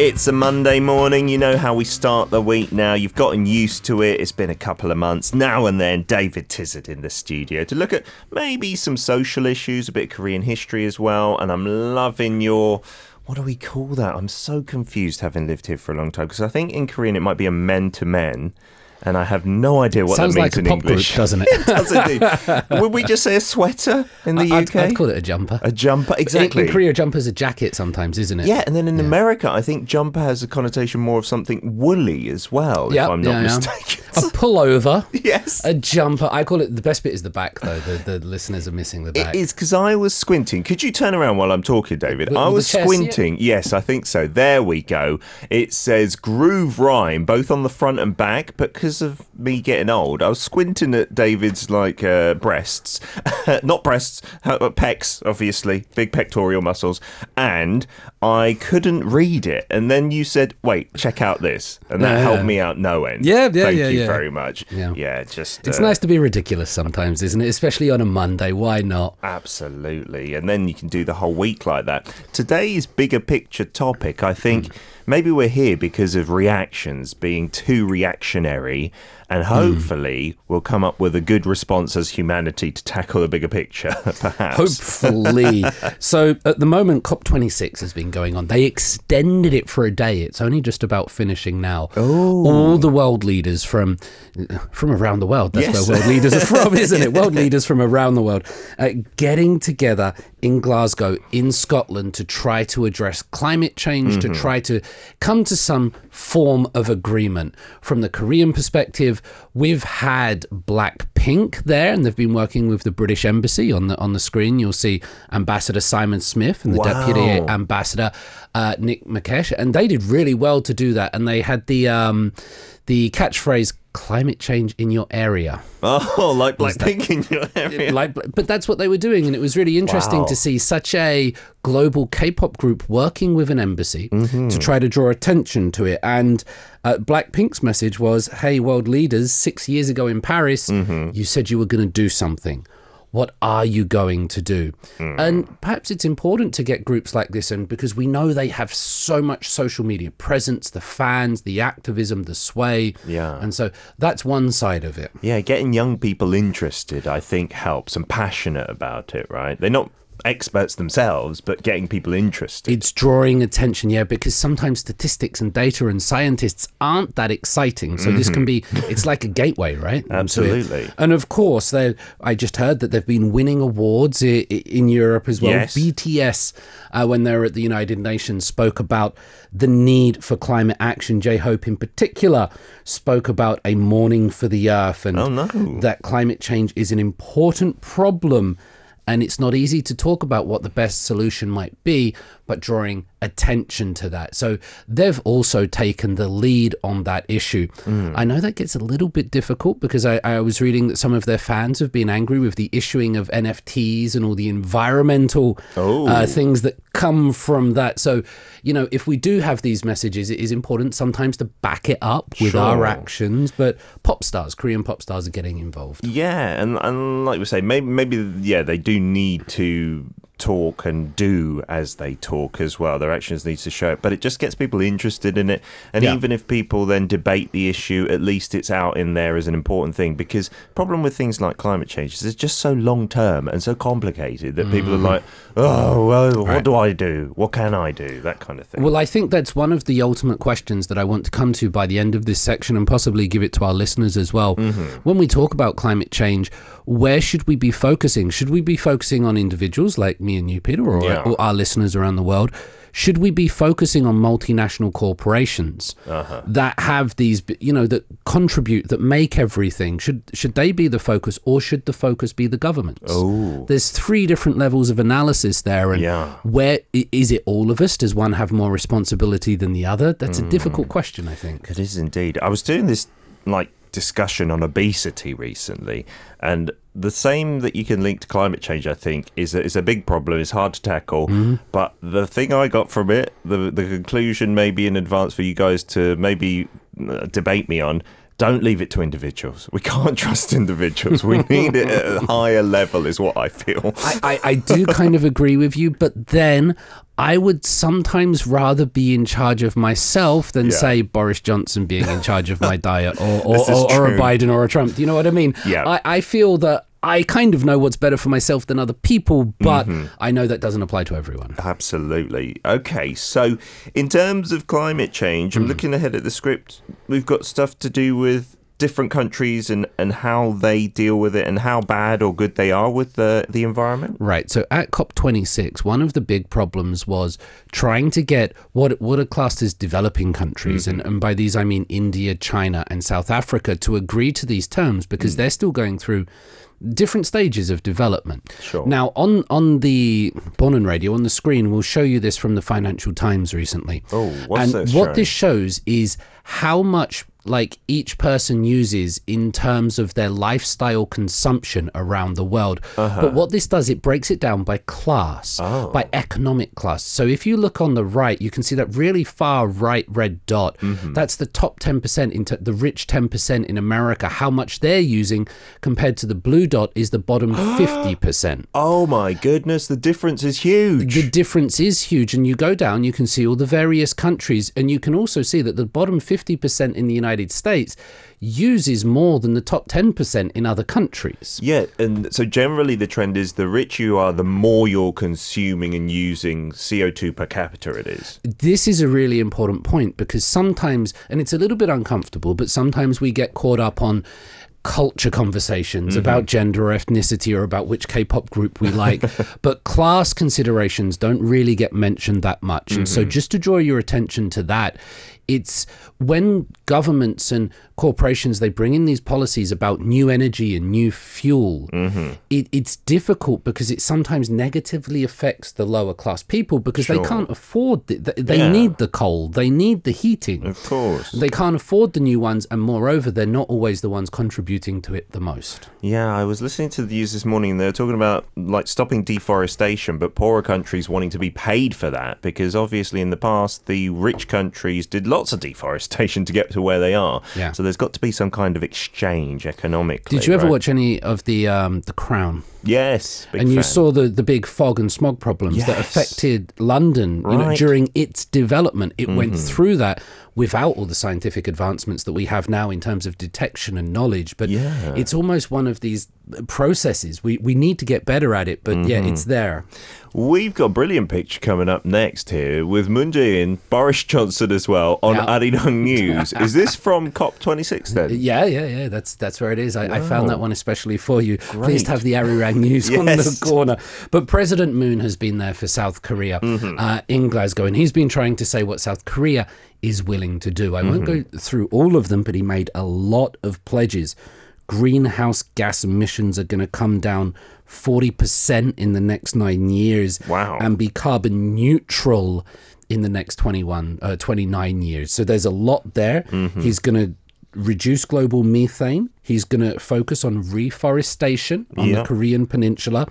It's a Monday morning. You know how we start the week now. You've gotten used to it. It's been a couple of months. Now and then, David Tizard in the studio to look at maybe some social issues, a bit of Korean history as well. And I'm loving your. What do we call that? I'm so confused having lived here for a long time because I think in Korean it might be a men to men and I have no idea what Sounds that means like a in pop English. group, doesn't it? it does indeed. Would we just say a sweater in the I'd, UK? I'd call it a jumper. a jumper, In- exactly. In, Korea, jumper's a jacket sometimes, isn't it? Yeah, and then in America, I think jumper has a connotation more of something woolly as well, Yep, if I'm not yeah, yeah. mistaken. A pullover. yes. A jumper. I call it the best bit is the back, though. The, the listeners are missing the back. It is because I was squinting. Could you turn around while I'm talking, David? Will- I was chair see it? squinting. Yes, I think so. There we go. It says groove rhyme both on the front and back, but because of me getting old, I was squinting at David's like uh, breasts, not breasts, uh, pecs, obviously, big pectoral muscles, and I couldn't read it. And then you said, "Wait, check out this," and that Yeah. helped me out no end. Yeah, yeah, Thank yeah, you yeah. very much. Yeah. yeah just it's uh, nice to be ridiculous sometimes, isn't it? Especially on a Monday. Why not? Absolutely. And then you can do the whole week like that. Today's bigger picture topic, I think maybe we're here because of reactions being too reactionary. And hopefully, we'll come up with a good response as humanity to tackle the bigger picture, perhaps. Hopefully. so at the moment, COP26 has been going on. They extended it for a day. It's only just about finishing now. Oh. All the world leaders from from around the world. That's Yes. where world leaders are from, isn't it? World leaders from around the world uh, getting together in Glasgow, in Scotland, to try to address climate change, to try to come to some form of agreement. From the Korean perspective, we've had Blackpink there, and they've been working with the British Embassy on the on the screen. You'll see Ambassador Simon Smith and the Deputy Ambassador uh, Nick Makesh, and they did really well to do that. And they had the um, the catchphrase "climate change in your area." Oh, like Blackpink in your area. like but that's what they were doing and it was really interesting Wow. to see such a global k-pop group working with an embassy to try to draw attention to it and uh, blackpink's message was hey world leaders six years ago in paris you said you were going to do something what are you going to do? Hmm. And perhaps it's important to get groups like this in because we know they have so much social media presence, the fans, the activism, the sway. Yeah. And so that's one side of it. Yeah, getting young people interested, I think, helps and passionate about it, right? They're not experts themselves, but getting people interested. It's drawing attention, yeah, because sometimes statistics and data and scientists aren't that exciting. So this can be, it's like a gateway, right? Absolutely. And of course, they, I just heard that they've been winning awards i- i- in Europe as well. Yes. BTS, uh, when they were at the United Nations, spoke about the need for climate action. J Hope, in particular, spoke about a mourning for the earth and Oh, no. that climate change is an important problem and it's not easy to talk about what the best solution might be, but drawing attention to that. So they've also taken the lead on that issue. I know that gets a little bit difficult because I, I was reading that some of their fans have been angry with the issuing of NFTs and all the environmental Oh. uh, things that come from that. So, you know, if we do have these messages, it is important sometimes to back it up with our actions. But pop stars, Korean pop stars, are getting involved. Yeah, and, and like we say, maybe maybe yeah, they do need to talk and do as they talk as well. Their actions need to show it, but it just gets people interested in it. And Yeah. even if people then debate the issue, at least it's out in there as an important thing. Because problem with things like climate change is it's just so long term and so complicated that people are mm-hmm. like, oh well, what Right. do I do? What can I do? That kind of thing. Well, I think that's one of the ultimate questions that I want to come to by the end of this section and possibly give it to our listeners as well. Mm-hmm. When we talk about climate change, where should we be focusing? Should we be focusing on individuals like me and you, Peter, or, Yeah. or our listeners around the world? Should we be focusing on multinational corporations uh-huh. that have these, you know, that contribute, that make everything? Should should they be the focus, or should the focus be the governments? Oh. there's three different levels of analysis there, and Yeah. where is it all of us? Does one have more responsibility than the other? That's a hmm. difficult question, I think. It is indeed. I was doing this like discussion on obesity recently, and the same that you can link to climate change, I think, is a, is a big problem. It's hard to tackle. But the thing I got from it, the the conclusion, maybe in advance for you guys to maybe uh, debate me on. Don't leave it to individuals. We can't trust individuals. We need it at a higher level, is what I feel. I, I, I do kind of agree with you, but then I would sometimes rather be in charge of myself than Yeah. say Boris Johnson being in charge of my diet or, or, or, or a. Biden or a Trump. Do you know what I mean? Yeah. I, I feel that I kind of know what's better for myself than other people, but Mm-hmm. I know that doesn't apply to everyone. Absolutely. Okay, so in terms of climate change, I'm looking ahead at the script. We've got stuff to do with different countries and, and how they deal with it and how bad or good they are with the, the environment. Right. So at COP26, one of the big problems was trying to get what what are classed as developing countries, and, mm-hmm. and by these I mean India, China, and South Africa, to agree to these terms because mm. they're still going through different stages of development. Sure. Now on on the Born and Radio on the screen, we'll show you this from the Financial Times recently. Oh, what's and this what showing? this shows is how much like each person uses in terms of their lifestyle consumption around the world. Uh-huh. But what this does, it breaks it down by class, Oh. by economic class. So if you look on the right, you can see that really far right red dot. Mm-hmm. That's the top 10% into the rich 10% in America, how much they're using compared to the blue dot is the bottom 50%. Oh my goodness, the difference is huge. The difference is huge, and you go down, you can see all the various countries, and you can also see that the bottom 50% in the United States uses more than the top 10% in other countries. yeah, and so generally the trend is the richer you are, the more you're consuming and using CO2 per capita it is. This is a really important point because sometimes, and it's a little bit uncomfortable, but sometimes we get caught up on culture conversations mm-hmm. about gender or ethnicity or about which K-pop group we like, but class considerations don't really get mentioned that much. And so mm-hmm. just to draw your attention to that, it's when governments and corporations they bring in these policies about new energy and new fuel mm-hmm. it, it's difficult because it sometimes negatively affects the lower class people because they can't afford the, they, they Yeah. need the coal they need the heating Of course. they can't afford the new ones and moreover they're not always the ones contributing to it the most Yeah, I was listening to the news this morning and they were talking about like stopping deforestation, but poorer countries wanting to be paid for that because obviously in the past the rich countries did lots of deforestation to get to where they are. Yeah. So there's got to be some kind of exchange economically. did you ever right? watch any of the um the crown Yes. big and you saw the, the big fog and smog problems that affected London you know, Right. Mm-hmm. during its development. It went through that without all the scientific advancements that we have now in terms of detection and knowledge. But Yeah. it's almost one of these processes. We, we need to get better at it, but Mm-hmm. yeah, it's there. We've got a brilliant picture coming up next here with Moon Jae-in, Boris Johnson as well on Yeah. Arirang News. is this from COP26 then? Yeah, yeah, yeah. That's that's where it is. I, I found that one especially for you. Please Great. have the Arirang news on the corner. But President Moon has been there for South Korea Mm-hmm. uh, in Glasgow, and he's been trying to say what South Korea is willing to do. I won't go Mm-hmm. through all of them, but he made a lot of pledges. Greenhouse gas emissions are going to come down 40% in the next nine years Wow. and be carbon neutral in the next 21 uh, 29 years so there's a lot there Mm-hmm. he's going to reduce global methane he's going to focus on reforestation on the korean peninsula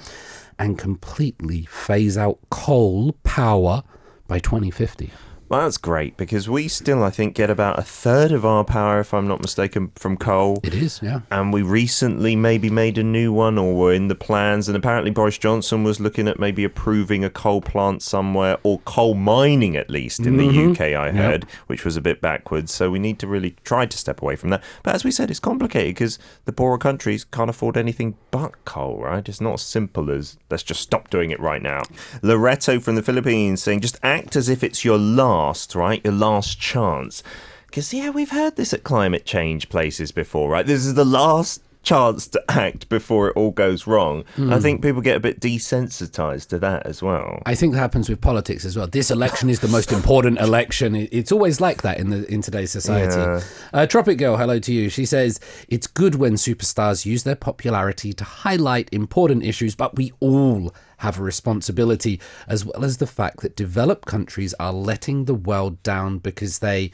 and completely phase out coal power by 2050 Well, that's great because we still, I think, get about a third of our power, if I'm not mistaken, from coal. it is yeah And we recently maybe made a new one or were in the plans. And apparently Boris Johnson was looking at maybe approving a coal plant somewhere or coal mining at least in the mm-hmm. UK, I heard, which was a bit backwards. So we need to really try to step away from that. But as we said, it's complicated because the poorer countries can't afford anything but coal, right? It's not as simple as let's just stop doing it right now. Loretto from the Philippines saying just act as if it's your last, right? Your last chance. Because, yeah, we've heard this at climate change places before, right? This is the last chance to act before it all goes wrong. I think people get a bit desensitized to that as well. I think that happens with politics as well. This election is the most important election. It's always like that in the in today's society. Yeah. Uh, Tropic Girl, hello to you. She says it's good when superstars use their popularity to highlight important issues, but we all have a responsibility, as well as the fact that developed countries are letting the world down because they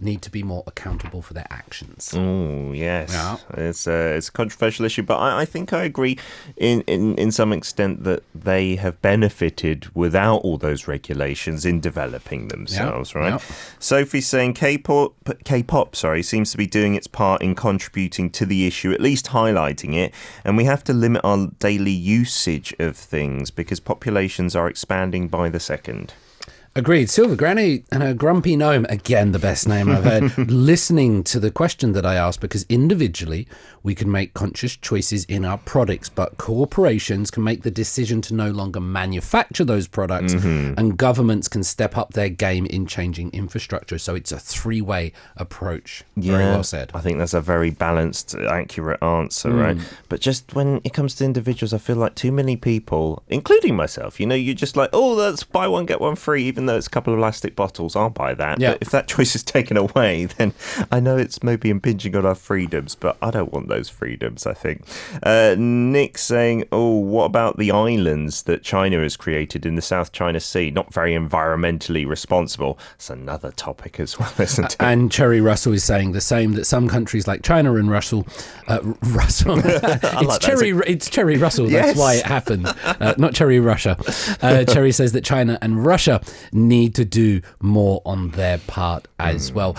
need to be more accountable for their actions. Oh yes, Yeah. it's a it's a controversial issue, but I, I think I agree in, in in some extent that they have benefited without all those regulations in developing themselves, right? yeah. Sophie's saying K-pop, K-pop, sorry, seems to be doing its part in contributing to the issue, at least highlighting it, and we have to limit our daily usage of things because populations are expanding by the second. Agreed. Silver Granny and her grumpy gnome, again, the best name I've heard, listening to the question that I asked because individually we can make conscious choices in our products, but corporations can make the decision to no longer manufacture those products mm-hmm. and governments can step up their game in changing infrastructure. So it's a three way approach. Very well said. I think that's a very balanced, accurate answer, mm. right? But just when it comes to individuals, I feel like too many people, including myself, you know, you're just like, oh, let's buy one, get one free, even though it's a couple of plastic bottles, I'll buy that. Yeah. But if that choice is taken away, then I know it's maybe impinging on our freedoms, but I don't want those freedoms, I think. Uh, Nick saying, oh, what about the islands that China has created in the South China Sea? Not very environmentally responsible. It's another topic as well, isn't it? And Cherry Russell is saying the same that some countries like China and Russell, uh, Russell, it's like that. Cherry, it's Cherry Russell. That's Yes. why it happened, uh, not Cherry Russia. Uh, Cherry says that China and Russia need to do more on their part as well.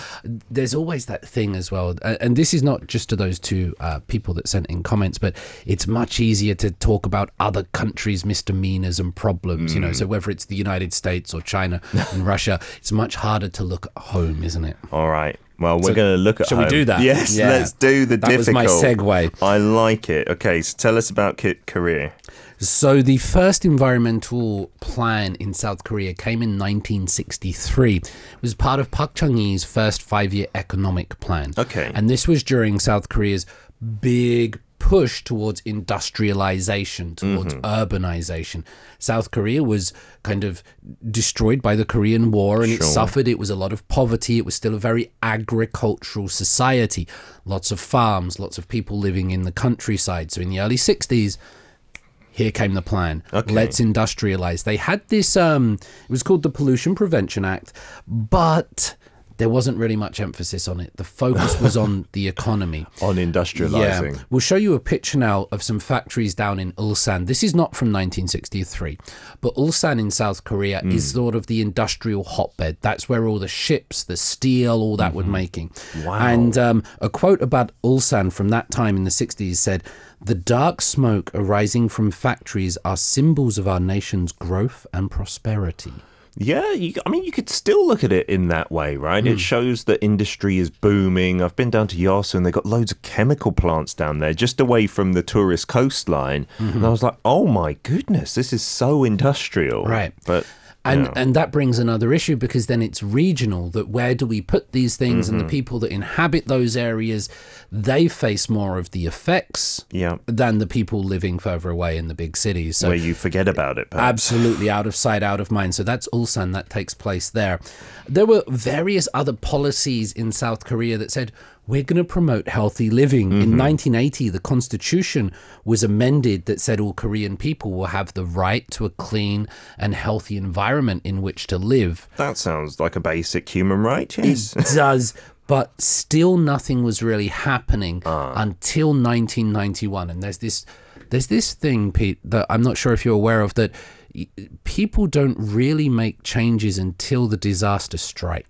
There's always that thing as well, and this is not just to those two uh, people that sent in comments, but it's much easier to talk about other countries' misdemeanors and problems. You know, so whether it's the United States or China and Russia, it's much harder to look at home, isn't it? All right. Well, we're going to look at. shall we do that? Yes, Yeah. let's do the That was difficult. my segue. I like it. Okay, so tell us about Korea. So the first environmental plan in South Korea came in 1963. It was part of Park Chung-hee's first five-year economic plan. Okay. And this was during South Korea's big push towards industrialization, towards mm-hmm. urbanization. South Korea was kind of destroyed by the Korean War and it suffered. It was a lot of poverty. It was still a very agricultural society. Lots of farms, lots of people living in the countryside. So in the early 60s, here came the plan. Okay. Let's industrialize. They had this um it was called the Pollution Prevention Act, but there wasn't really much emphasis on it. The focus was on the economy. On industrializing. Yeah. We'll show you a picture now of some factories down in Ulsan. This is not from 1963, but Ulsan in South Korea Hmm. is sort of the industrial hotbed. That's where all the ships, the steel, all that were making. Mm-hmm. Wow. And um, a quote about Ulsan from that time in the 60s said, the dark smoke arising from factories are symbols of our nation's growth and prosperity. Yeah, you, I mean, you could still look at it in that way, right? It hmm. shows that industry is booming. I've been down to Yeosu and they've got loads of chemical plants down there just away from the tourist coastline. And mm-hmm. I was like, oh my goodness, this is so industrial. Right. But. And yeah. and that brings another issue because then it's regional that where do we put these things and Mm-hmm. the people that inhabit those areas they face more of the effects Yeah. than the people living further away in the big cities. So where you forget about it. perhaps. absolutely out of sight out of mind. So that's Ulsan that takes place there. There were various other policies in South Korea that said we're going to promote healthy living. In mm-hmm. 1980, the constitution was amended that said all Korean people will have the right to a clean and healthy environment in which to live. That sounds like a basic human right, yes. It does, but still nothing was really happening ah. until 1991. And there's this, there's this thing, Pete, that I'm not sure if you're aware of that. People don't really make changes until the disaster strikes.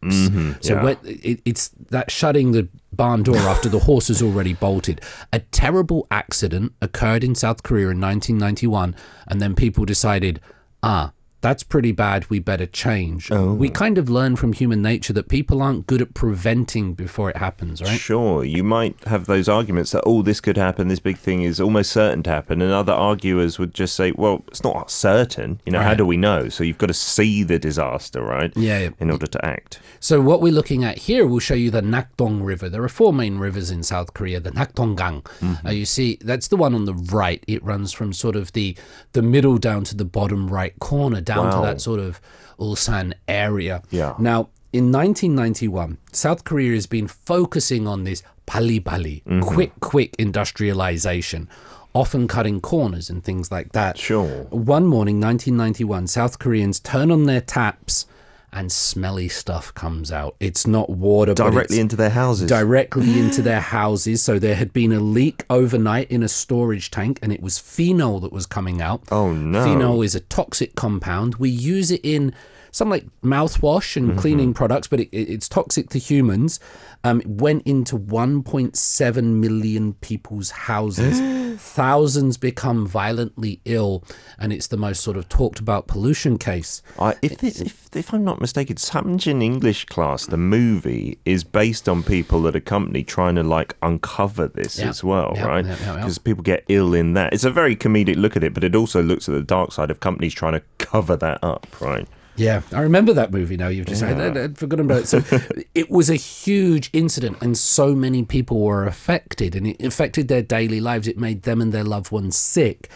so yeah. when, it, it's that shutting the barn door after the horse has already bolted. A terrible accident occurred in South Korea in 1991, and then people decided, ah, that's pretty bad. We better change. We kind of learn from human nature that people aren't good at preventing before it happens, right? Sure, you might have those arguments that, oh, this could happen, this big thing is almost certain to happen. And other arguers would just say, well, it's not certain. You know, how do we know? So you've got to see the disaster, right? Yeah, yeah. In order to act. So what we're looking at here will show you the Nakdong River. There are four main rivers in South Korea. The Nakdonggang. Uh, you see, that's the one on the right. It runs from sort of the the middle down to the bottom right corner, down to that sort of Ulsan area. Yeah. Now, in 1991, South Korea has been focusing on this pali pali, mm-hmm. quick, quick industrialization. Often cutting corners and things like that. Sure. One morning, 1991, South Koreans turn on their taps and smelly stuff comes out. It's not water, Directly into their houses. directly into their houses. So there had been a leak overnight in a storage tank, and it was phenol that was coming out. Oh, no. Phenol is a toxic compound. We use it in some like mouthwash and Mm-hmm. cleaning products, but it, it- it's toxic to humans. Um, it went into 1.7 million people's houses. Thousands become violently ill, and it's the most sort of talked about pollution case. I, if, this, if if I'm not mistaken, Samjin English Class, the movie, is based on people at a company trying to like uncover this Yeah. as well, Yeah, right? yeah, yeah. Because people get ill in that. It's a very comedic look at it, but it also looks at the dark side of companies trying to cover that up, right? Yeah, I remember that movie now. You've just said I'd, I'd forgotten about it. So it was a huge incident, and so many people were affected, and it affected their daily lives. It made them and their loved ones sick.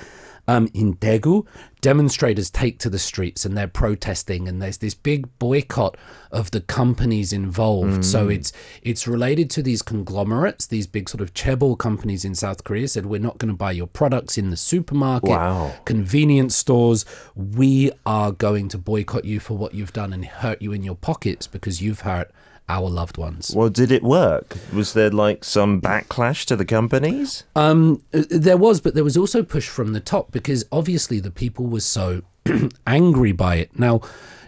Um, in Daegu, demonstrators take to the streets and they're protesting, and there's this big boycott of the companies involved. So it's it's related to these conglomerates, these big sort of chaebol companies in South Korea said we're not going to buy your products in the supermarket Wow. convenience stores, we are going to boycott you for what you've done and hurt you in your pockets because you've hurt our loved ones. Well, did it work? Was there like some backlash to the companies? Um, uh, there was, but there was also push from the top because obviously the people were so angry by it. Now,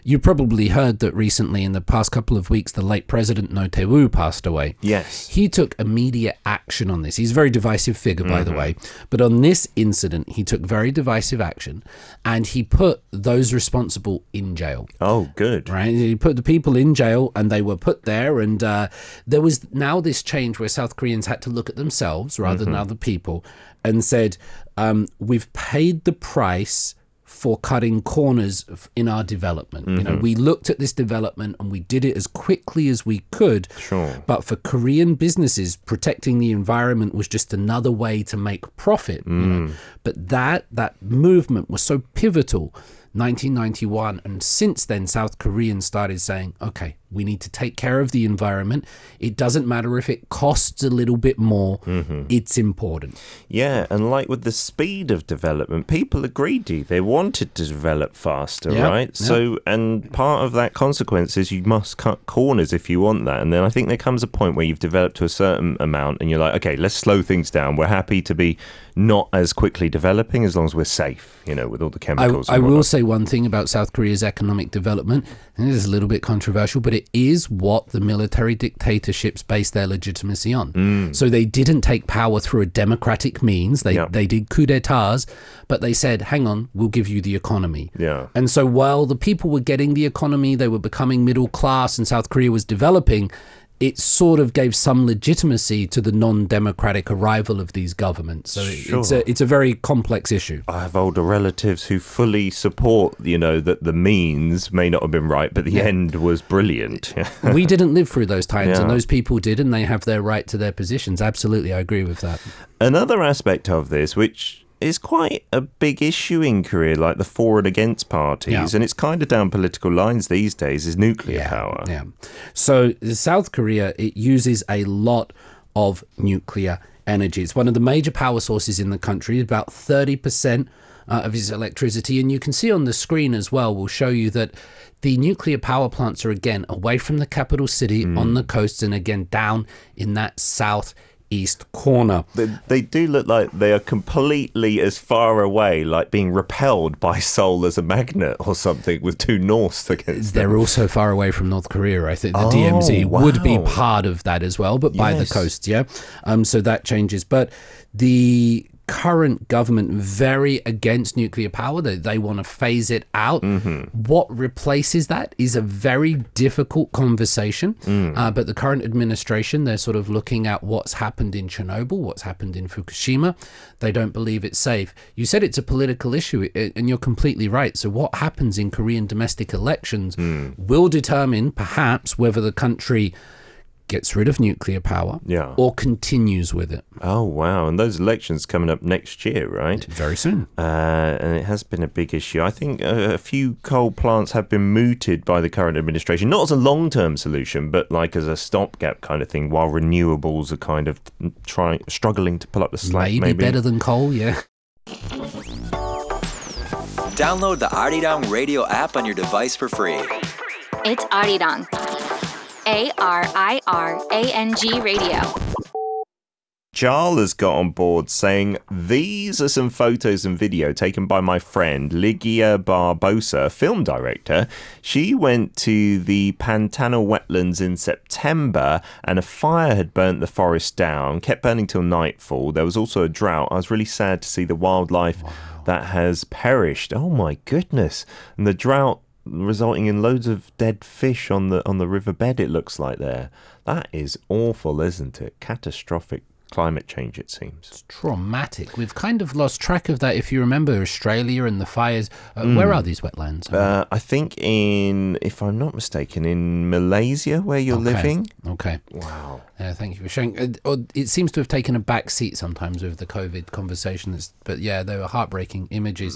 you probably heard that recently, in the past couple of weeks, the late president Roh Tae-woo passed away. Yes. He took immediate action on this. He's a very divisive figure, by the way. But on this incident, he took very divisive action and he put those responsible in jail. Oh, good. Right? He put the people in jail and they were put there. And uh, there was now this change where South Koreans had to look at themselves rather than other people and said, um, We've paid the price for cutting corners in our development. You know, mm-hmm. we looked at this development and we did it as quickly as we could. Sure. But for Korean businesses, protecting the environment was just another way to make profit. You know? Mm. But that that movement was so pivotal. 1991 and since then South Koreans started saying okay we need to take care of the environment it doesn't matter if it costs a little bit more mm-hmm. it's important Yeah, and like with the speed of development, people are greedy. They wanted to develop faster, Yeah, right? yeah. So, and part of that consequence is you must cut corners if you want that. And then I think there comes a point where you've developed to a certain amount and you're like, okay, let's slow things down. We're happy to be not as quickly developing as long as we're safe, you know, with all the chemicals. I and will say one thing about South Korea's economic development, and it is a little bit controversial, but it is what the military dictatorships base their legitimacy on. Hmm. So they didn't take power through a democratic means. They Yeah. they did coup d'états, but they said, "Hang on, we'll give you the economy." Yeah. And so while the people were getting the economy, they were becoming middle class, and South Korea was developing. It sort of gave some legitimacy to the non-democratic arrival of these governments. So it- it's Sure. a it's a very complex issue. I have older relatives who fully support, you know, that the means may not have been right, but the end was brilliant. we didn't live through those times, and those people did, and they have their right to their positions. Absolutely, I agree with that. Another aspect of this, which is quite a big issue in Korea, like the for and against parties, Yeah. and it's kind of down political lines these days, is nuclear power. Yeah. So South Korea it uses a lot of nuclear energy. It's one of the major power sources in the country. About thirty percent uh, of its electricity, and you can see on the screen as well. We'll show you that the nuclear power plants are again away from the capital city on the coast, and again down in that southeast corner. They, they do look like they are completely as far away, like being repelled by Seoul as a magnet or something, with two norths against them. They're also far away from North Korea. I think the Oh, DMZ would be part of that as well, but by the coast, yeah. Um, so that changes. But the current government very against nuclear power. They, they want to phase it out. Mm-hmm. What replaces that is a very difficult conversation. Mm. Uh, but the current administration, they're sort of looking at what's happened in Chernobyl, what's happened in Fukushima. They don't believe it's safe. You said it's a political issue, and you're completely right. So, what happens in Korean domestic elections Mm. will determine perhaps whether the country gets rid of nuclear power Yeah. or continues with it Oh, wow. And those elections coming up next year, right? very soon. Uh, and it has been a big issue. I think uh, a few coal plants have been mooted by the current administration, not as a long term solution, but like as a stopgap kind of thing, while renewables are kind of trying, struggling to pull up the slack. Maybe, Maybe, better than coal, yeah. Download the Arirang Radio app on your device for free. It's Arirang. A R I R A N G Radio. Jarl has got on board saying, These are some photos and video taken by my friend Ligia Barbosa, film director. She went to the Pantanal wetlands in September and a fire had burnt the forest down, kept burning till nightfall. There was also a drought. I was really sad to see the wildlife that has perished. Oh my goodness. And the drought resulting in loads of dead fish on the on the riverbed it looks like there. That is awful, isn't it? Catastrophic climate change, it seems. It's traumatic. We've kind of lost track of that. If you remember Australia and the fires, uh, where are these wetlands? Uh, I think in, if I'm not mistaken, in Malaysia where you're Okay. living. Okay. Wow. Yeah, thank you for sharing. Uh, It seems to have taken a back seat sometimes with the COVID conversation. But yeah, they were heartbreaking images.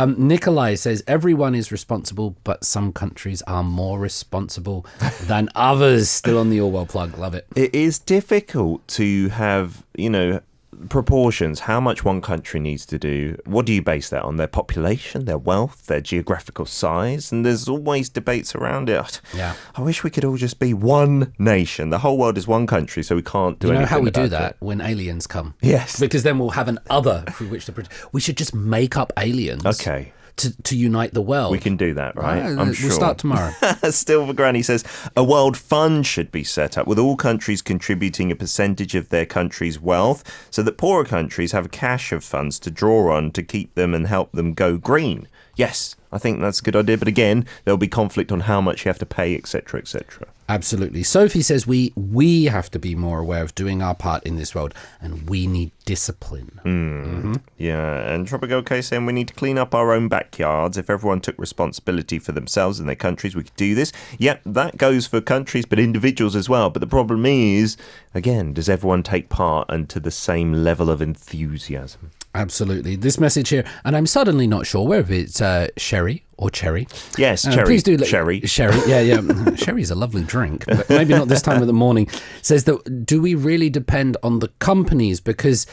Um, Nikolai says everyone is responsible, but some countries are more responsible than others. Still on the Orwell plug. Love it. It is difficult to have, you know, proportions, how much one country needs to do. What do you base that on? Their population, their wealth, their geographical size? And there's always debates around it. Yeah. I wish we could all just be one nation. The whole world is one country, so we can't do You know how we do that it. when aliens come? Yes. Because then we'll have an other through which to. We should just make up aliens. Okay. To, to unite the world. We can do that, right? Ah, I'm we'll start tomorrow. Silver Granny says a world fund should be set up with all countries contributing a percentage of their country's wealth so that poorer countries have a cache of funds to draw on to keep them and help them go green. Yes, I think that's a good idea, but again, there'll be conflict on how much you have to pay, etc., etc. Absolutely. Sophie says we we have to be more aware of doing our part in this world, and we need discipline. Hmm. Yeah, and Tropical K saying we need to clean up our own backyards. If everyone took responsibility for themselves and their countries, we could do this. Yep, that goes for countries, but individuals as well. But the problem is, again, does everyone take part and to the same level of enthusiasm? Absolutely. This message here, and I'm suddenly not sure whether it's uh, sherry or cherry. Yes, Uh, cherry. Please do let- Sherry. Sherry. Yeah, yeah. Sherry is a lovely drink, but maybe not this time of the morning. Says that do we really depend on the companies because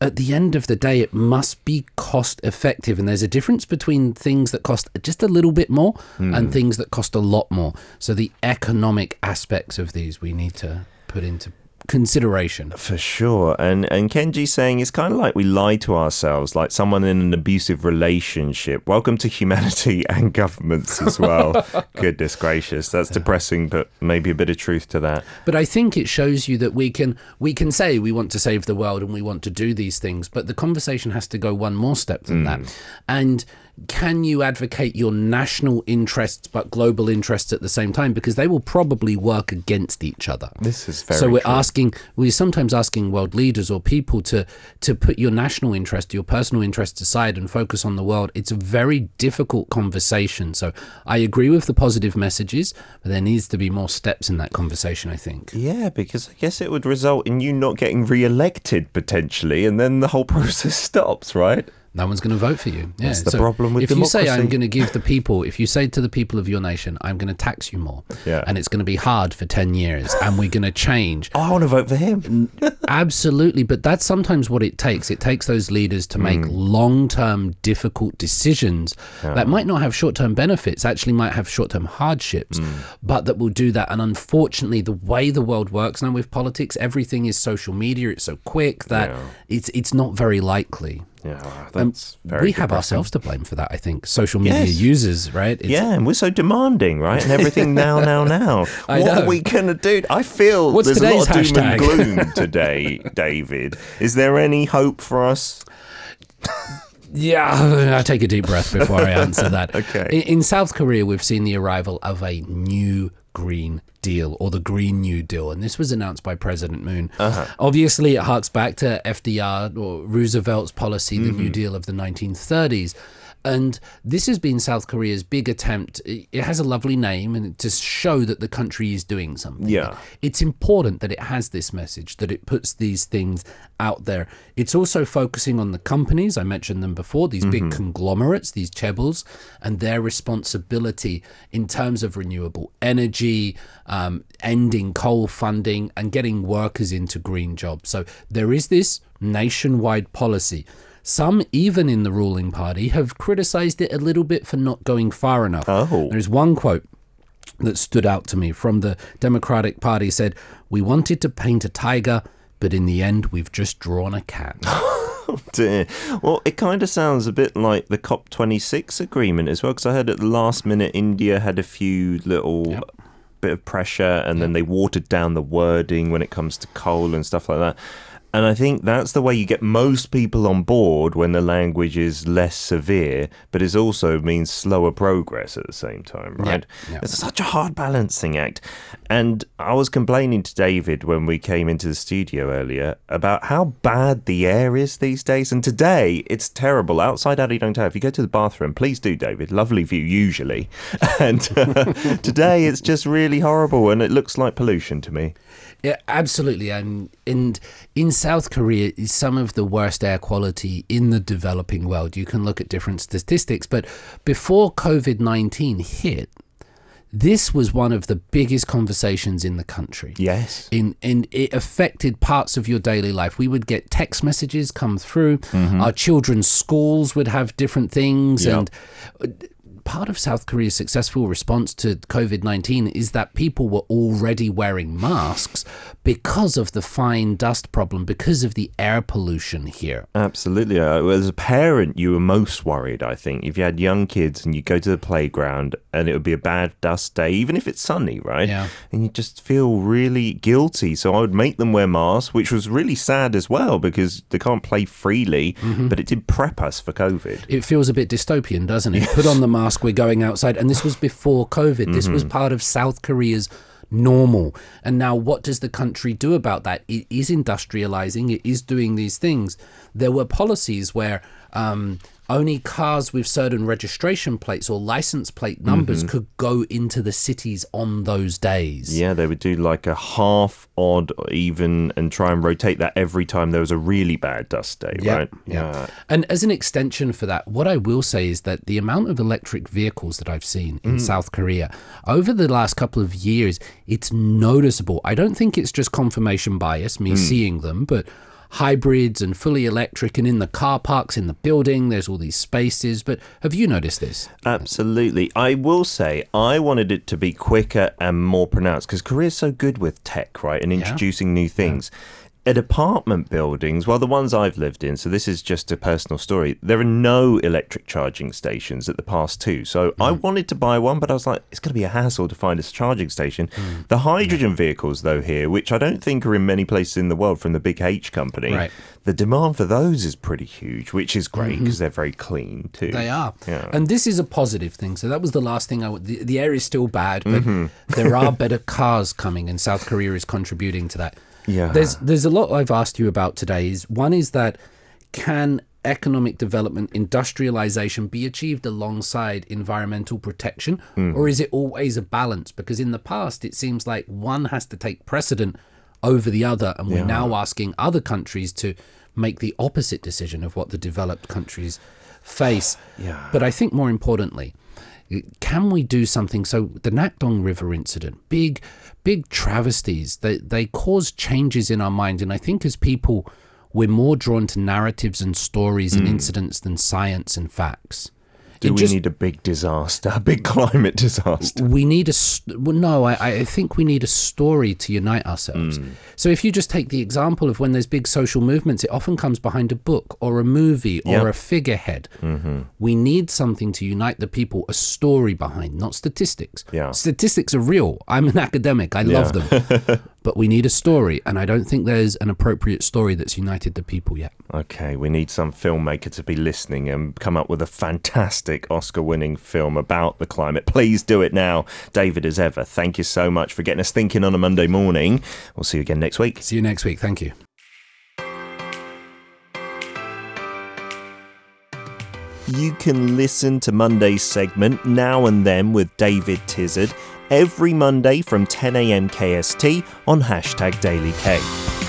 at the end of the day it must be cost effective and there's a difference between things that cost just a little bit more Hmm. and things that cost a lot more. So the economic aspects of these we need to put into consideration. For sure. And and Kenji saying it's kind of like we lie to ourselves, like someone in an abusive relationship. Welcome to humanity and governments as well. Goodness gracious. That's depressing, but maybe a bit of truth to that. But I think it shows you that we can we can say we want to save the world and we want to do these things, but the conversation has to go one more step than that. Mm. And can you advocate your national interests but global interests at the same time? Because they will probably work against each other. This is very so we're true. asking we're sometimes asking world leaders or people to to put your national interest, your personal interest aside and focus on the world. It's a very difficult conversation. So I agree with the positive messages, but there needs to be more steps in that conversation, I think. Yeah, because I guess it would result in you not getting re-elected potentially, and then the whole process stops, right? No one's going to vote for you. Yeah. That's the problem with if you say I'm going to give the people, if you say to the people of your nation, I'm going to tax you more, Yeah. and it's going to be hard for ten years, and we're going to change. Oh, I want to vote for him. Absolutely, but that's sometimes what it takes. It takes those leaders to make mm. long-term, difficult decisions that might not have short-term benefits, actually might have short-term hardships, mm. but that will do that. And unfortunately, the way the world works now with politics, everything is social media. It's so quick that Yeah. it's it's not very likely. Yeah, um, that's very we have ourselves to blame for that. I think social media Yes. users, right? It's, Yeah, and we're so demanding, right? And everything now, now, now. I what know. are we gonna do? I feel What's there's a lot of today's doom and gloom today, David. Is there any hope for us? Yeah, I take a deep breath before I answer that. Okay. In South Korea, we've seen the arrival of a new Green Deal or the Green New Deal, and this was announced by President Moon. Uh-huh. Obviously, it harks back to FDR or Roosevelt's policy, the mm-hmm. New Deal of the 1930s. And this has been South Korea's big attempt. It has a lovely name and to show that the country is doing something. Yeah. It's important that it has this message, that it puts these things out there. It's also focusing on the companies. I mentioned them before, these big conglomerates, these chaebols, and their responsibility in terms of renewable energy, um, ending coal funding, and getting workers into green jobs. So there is this nationwide policy. Some, even in the ruling party, have criticized it a little bit for not going far enough. Oh. There's one quote that stood out to me from the Democratic Party said, We wanted to paint a tiger, but in the end, we've just drawn a cat. Oh, dear. Well, it kind of sounds a bit like the COP26 agreement as well, because I heard at the last minute India had a few little Yep. bit of pressure, and then they watered down the wording when it comes to coal and stuff like that. And I think that's the way you get most people on board when the language is less severe, but it also means slower progress at the same time, right? yeah. It's such a hard balancing act. And I was complaining to David when we came into the studio earlier about how bad the air is these days. And today it's terrible. Outside Addington Tower, if you go to the bathroom, please do, David. Lovely view, usually. And uh, today it's just really horrible and it looks like pollution to me. Yeah, absolutely. And and in South Korea is some of the worst air quality in the developing world. You can look at different statistics, but before COVID nineteen hit, this was one of the biggest conversations in the country. Yes. In and it affected parts of your daily life. We would get text messages come through. Mm-hmm. Our children's schools would have different things, Yep. and part of South Korea's successful response to COVID 19 is that people were already wearing masks because of the fine dust problem, because of the air pollution here. Absolutely. Uh, As a parent, you were most worried, I think. If you had young kids and you go to the playground and it would be a bad dust day, even if it's sunny, right? Yeah. And you just feel really guilty. So I would make them wear masks, which was really sad as well because they can't play freely, but it did prep us for COVID. It feels a bit dystopian, doesn't it? Put on the mask, we're going outside. And this was before COVID. This was part of South Korea's normal. And now, what does the country do about that? It is industrializing, it is doing these things. There were policies where um, only cars with certain registration plates or license plate numbers mm-hmm. could go into the cities on those days. Yeah, they would do like a half, odd, even, and try and rotate that every time there was a really bad dust day, Yeah, right? yeah. And as an extension for that, what I will say is that the amount of electric vehicles that I've seen in mm. South Korea over the last couple of years, it's noticeable. I don't think it's just confirmation bias, me mm. seeing them, but hybrids and fully electric and in the car parks in the building there's all these spaces but have you noticed this Absolutely. I will say I wanted it to be quicker and more pronounced because Korea's so good with tech, right, and introducing new things. At apartment buildings, well, the ones I've lived in, so this is just a personal story, there are no electric charging stations at the past two. So I Mm. wanted to buy one, but I was like, it's going to be a hassle to find a charging station. Mm. The hydrogen vehicles, though, here, which I don't think are in many places in the world from the big H company, Right. the demand for those is pretty huge, which is great because they're very clean too. Mm-hmm. They are. Yeah. And this is a positive thing. So that was the last thing I would. The, the air is still bad, but Mm-hmm. there are better cars coming, and South Korea is contributing to that. Yeah. There's there's a lot I've asked you about today. Is one is that can economic development, industrialization be achieved alongside environmental protection, Hmm. or is it always a balance? Because in the past, it seems like one has to take precedent over the other, and we're now asking other countries to make the opposite decision of what the developed countries face. Yeah. But I think more importantly, can we do something? So the Nakdong River incident, big, big travesties. They they cause changes in our mind, and I think as people, we're more drawn to narratives and stories and mm. incidents than science and facts. Do It we just- need a big disaster, a big climate disaster? we need a well, no I, I think we need a story to unite ourselves Hmm. so if you just take the example of when there's big social movements it often comes behind a book or a movie or Yep. a figurehead Mm-hmm. we need something to unite the people a story behind not statistics Yeah. statistics are real i'm an academic i love them but we need a story and i don't think there's an appropriate story that's united the people yet Okay, we need some filmmaker to be listening and come up with a fantastic Oscar winning film about the climate. Please do it now. David, as ever, thank you so much for getting us thinking on a Monday morning. We'll see you again next week. see you next week thank you You can listen to Monday's segment Now and Then with David Tizard every Monday from 10am KST on hashtag Daily K.